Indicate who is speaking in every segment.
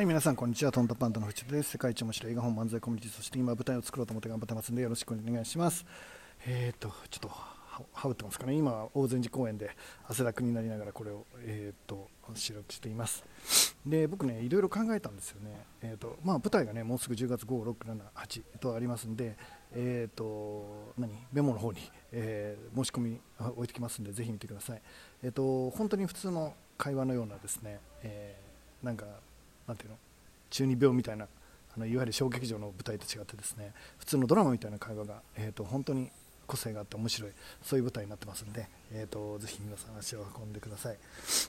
Speaker 1: はい、皆さん、こんにちは。トントパンダの藤田です。世界一面白い映画本漫才コミュニティ、そして今舞台を作ろうと思って頑張ってますんで、よろしくお願いします。えっ、ー、と、ちょっと、はぶってますかね。今、大善寺公園で汗だくになりながらこれを、えっ、ー、と、収録しています。で、僕ね、いろいろ考えたんですよね。えっ、ー、と、まあ、舞台がね、もうすぐ10月5、6、7、8とありますんで、えっ、と、何？メモの方に、え申し込み置いてきますんで、ぜひ見てください。えっ、と、本当に普通の会話のようなですね、えなんか、なんていうの？中二病みたいなあのいわゆる小劇場の舞台と違ってですね普通のドラマみたいな会話が、えーと、本当に個性があって面白いそういう舞台になってますんで、えーと、ぜひ皆さん足を運んでください、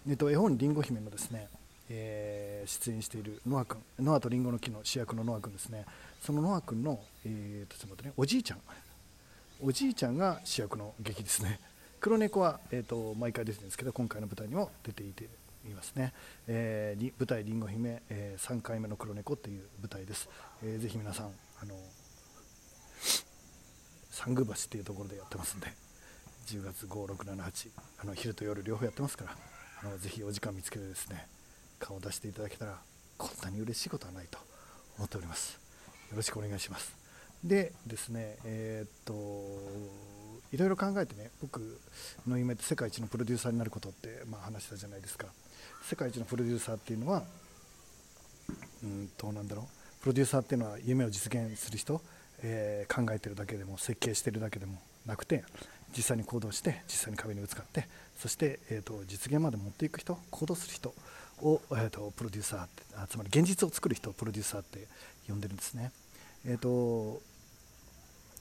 Speaker 1: えーと、絵本りんご姫のですね、えー、出演しているノア君ノアとりんごの木の主役のノア君ですね。そのノア君の、えー、とちょっと待ってねおじいちゃんおじいちゃんが主役の劇ですね。黒猫は、えー、と毎回出てるんですけど今回の舞台にも出ていていますね、えー、舞台「りんご姫、えー、3回目の黒猫」っていう舞台です、えー、ぜひ皆さんあの三宮橋っていうところでやってますんで10月5678あの昼と夜両方やってますからあのぜひお時間見つけてですね顔を出していただけたらこんなに嬉しいことはないと思っております。よろしくお願いします。でですねえー、っといろいろ考えてね僕の夢って世界一のプロデューサーになることってまあ話したじゃないですか世界一のプロデューサーっていうのはうんどうなんだろうプロデューサーっていうのは夢を実現する人、えー、考えてるだけでも設計してるだけでもなくて実際に行動して実際に壁にぶつかってそして、えーと、実現まで持っていく人行動する人を、えーと、プロデューサーってあつまり現実を作る人をプロデューサーって呼んでるんですね。えーと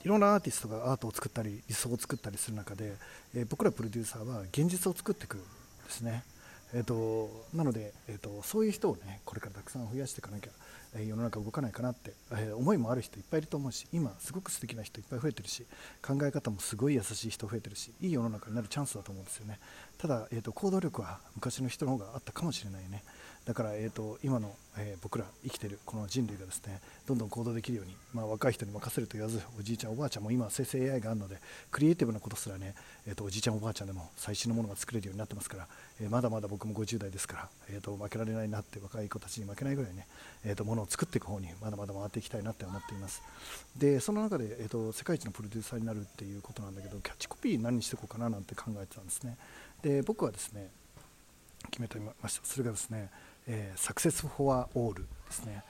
Speaker 1: いろんなアーティストがアートを作ったり理想を作ったりする中で、えー、僕らプロデューサーは現実を作っていくんですね。えーと、なので、えーと、そういう人をねこれからたくさん増やしていかなきゃ、世の中動かないかなって、え、思いもある人いっぱいいると思うし今すごく素敵な人いっぱい増えてるし考え方もすごい優しい人増えてるしいい世の中になるチャンスだと思うんですよね。ただ、えーと行動力は昔の人の方があったかもしれないね。だから、えーと、今の、えー、僕ら生きてるこの人類がですねどんどん行動できるように、まあ、若い人に任せると言わずおじいちゃんおばあちゃんも今生成 AI があるのでクリエイティブなことすらね、えーと、おじいちゃんおばあちゃんでも最新のものが作れるようになってますから、えー、まだまだ僕も50代ですから、えーと、負けられないなって若い子たちに負けないぐらいね、えー、とものを作っていく方にまだまだ回っていきたいなって思っています。でその中で、えー、と世界一のプロデューサーになるっていうことなんだけどキャッチコピー何にしていこうかななんて考えてたんですね。で僕はですね決めてみました。それがですねえー、サクセス・フォア・オールですね、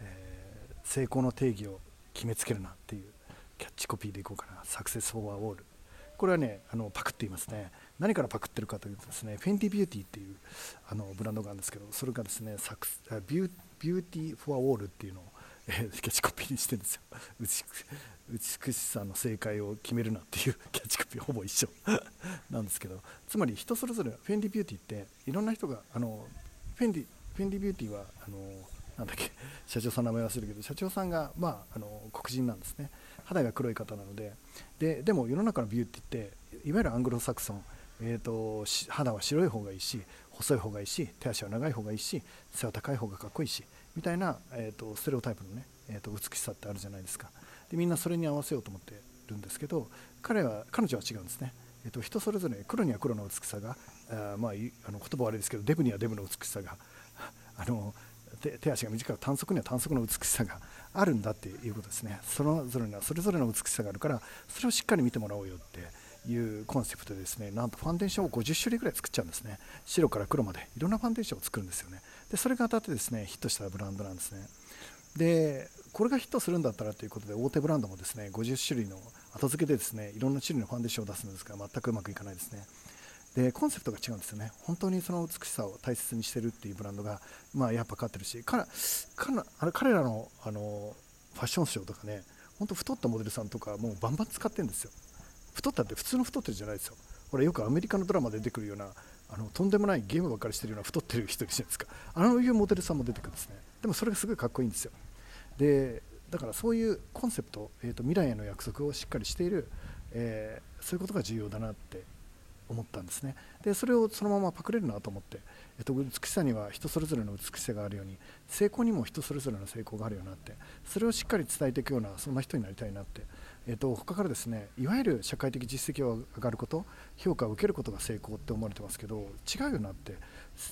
Speaker 1: えー、成功の定義を決めつけるなっていうキャッチコピーでいこうかな。サクセス・フォア・オールこれはねあのパクっていますね。何からパクってるかというとですねフェンティビューティーっていうあのブランドがあるんですけどそれがですねサクビュビューティー・フォア・オールっていうのを、えー、キャッチコピーにしてるんですよ。美しさの正解を決めるなっていう キャッチコピーほぼ一緒 なんですけど。つまり人それぞれフェンディビューティーっていろんな人があのフェンディフェンディビューティーはあのなんだっけ社長さんの名前忘れるけど社長さんが、まあ、あの黒人なんですね。肌が黒い方なので。ででも世の中のビューティーっていわゆるアングロサクソン、えーと、肌は白い方がいいし細い方がいいし手足は長い方がいいし背は高い方がかっこいいしみたいな、えーと、ステレオタイプのね、えーと、美しさってあるじゃないですか。でみんなそれに合わせようと思ってるんですけど彼は彼女は違うんですね。えーと、人それぞれ黒には黒の美しさがあ、まあ、あの言葉悪いですけどデブにはデブの美しさが あの手足が短い短足には短足の美しさがあるんだっていうことですね。それぞれにはそれぞれの美しさがあるからそれをしっかり見てもらおうよっていうコンセプトでですねなんとファンデーションを50種類ぐらい作っちゃうんですね。白から黒まで。いろんなファンデーションを作るんですよね。でそれが当たってですねヒットしたブランドなんですね。でこれがヒットするんだったらということで大手ブランドもですね50種類の後付けでですねいろんな種類のファンデーションを出すんですが全くうまくいかないですね。でコンセプトが違うんですよね。本当にその美しさを大切にしてるっていうブランドが、まあ、やっぱ勝ってるし彼あれ彼らのあのファッションショーとかね本当太ったモデルさんとかもうバンバン使ってるんですよ。太ったって普通の太ってるじゃないですよ。これよくアメリカのドラマで出てくるようなあのとんでもないゲームばっかりしてるような太ってる人いるじゃないですか。あのいうモデルさんも出てくるんですね。でもそれがすごいかっこいいんですよ。でだからそういうコンセプト、えーと、未来への約束をしっかりしている、えー、そういうことが重要だなって思ったんですね。でそれをそのままパクれるなと思って、えっと、美しさには人それぞれの美しさがあるように成功にも人それぞれの成功があるよなってそれをしっかり伝えていくようなそんな人になりたいなってえーと、他からですねいわゆる社会的実績が上がること評価を受けることが成功って思われてますけど違うよなって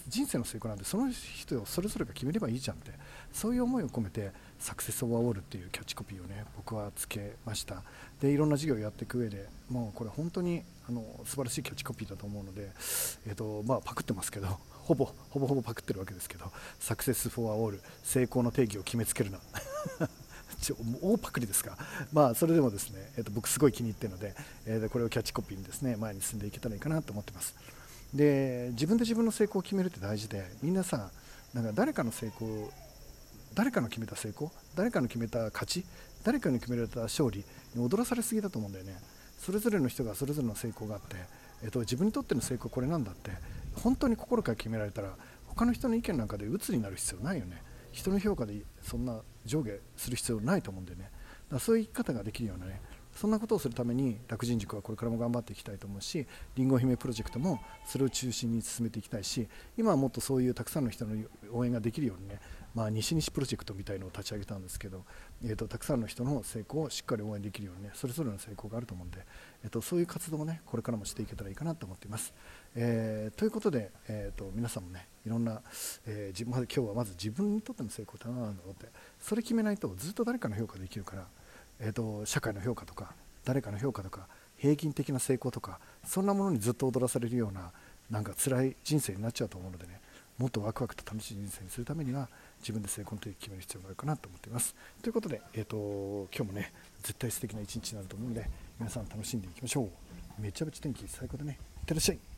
Speaker 1: 人生の成功なんてその人をそれぞれが決めればいいじゃんってそういう思いを込めてサクセス・オア・オールっていうキャッチコピーをね僕はつけました。でいろんな事業をやっていく上でもうこれ本当にあの素晴らしいキャッチコピーだと思うので、えーとまあ、パクってますけど ほぼほぼほぼパクってるわけですけどサクセス・フォア・オール成功の定義を決めつけるな。大パクリですが、まあ、それでもですね、えー、と僕すごい気に入っているので、えー、これをキャッチコピーにですね前に進んでいけたらいいかなと思ってます。で自分で自分の成功を決めるって大事でみんなさなんか誰かの成功誰かの決めた成功誰かの決めた勝ち誰かに決められた勝利に踊らされすぎだと思うんだよね。それぞれの人がそれぞれの成功があって、えー、と自分にとっての成功これなんだって本当に心から決められたら他の人の意見なんかで鬱になる必要ないよね。人の評価でそんな上下する必要ないと思うんでね。だそういう生き方ができるようなねそんなことをするために楽人塾はこれからも頑張っていきたいと思うしりんご姫プロジェクトもそれを中心に進めていきたいし今はもっとそういうたくさんの人の応援ができるようにねまあ、西西プロジェクトみたいのを立ち上げたんですけど、えーと、たくさんの人の成功をしっかり応援できるようにねそれぞれの成功があると思うんで、えーと、そういう活動をねこれからもしていけたらいいかなと思っています。えー、ということで、えーと、皆さんもねいろんな、えー、自分今日はまず自分にとっての成功って何なんだろうってそれ決めないとずっと誰かの評価できるから、えー、と社会の評価とか誰かの評価とか平均的な成功とかそんなものにずっと踊らされるようななんか辛い人生になっちゃうと思うのでねもっとワクワクと楽しい人生にするためには自分で成功の時決める必要があるかなと思っています。ということで、えーと、今日もね絶対素敵な一日になると思うので皆さん楽しんでいきましょう。めちゃめちゃ天気最高でねいってらっしゃい。